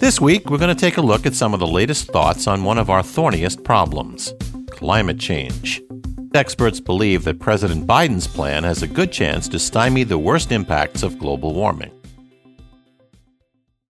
This week, we're going to take a look at some of the latest thoughts on one of our thorniest problems climate change. Experts believe that President Biden's plan has a good chance to stymie the worst impacts of global warming.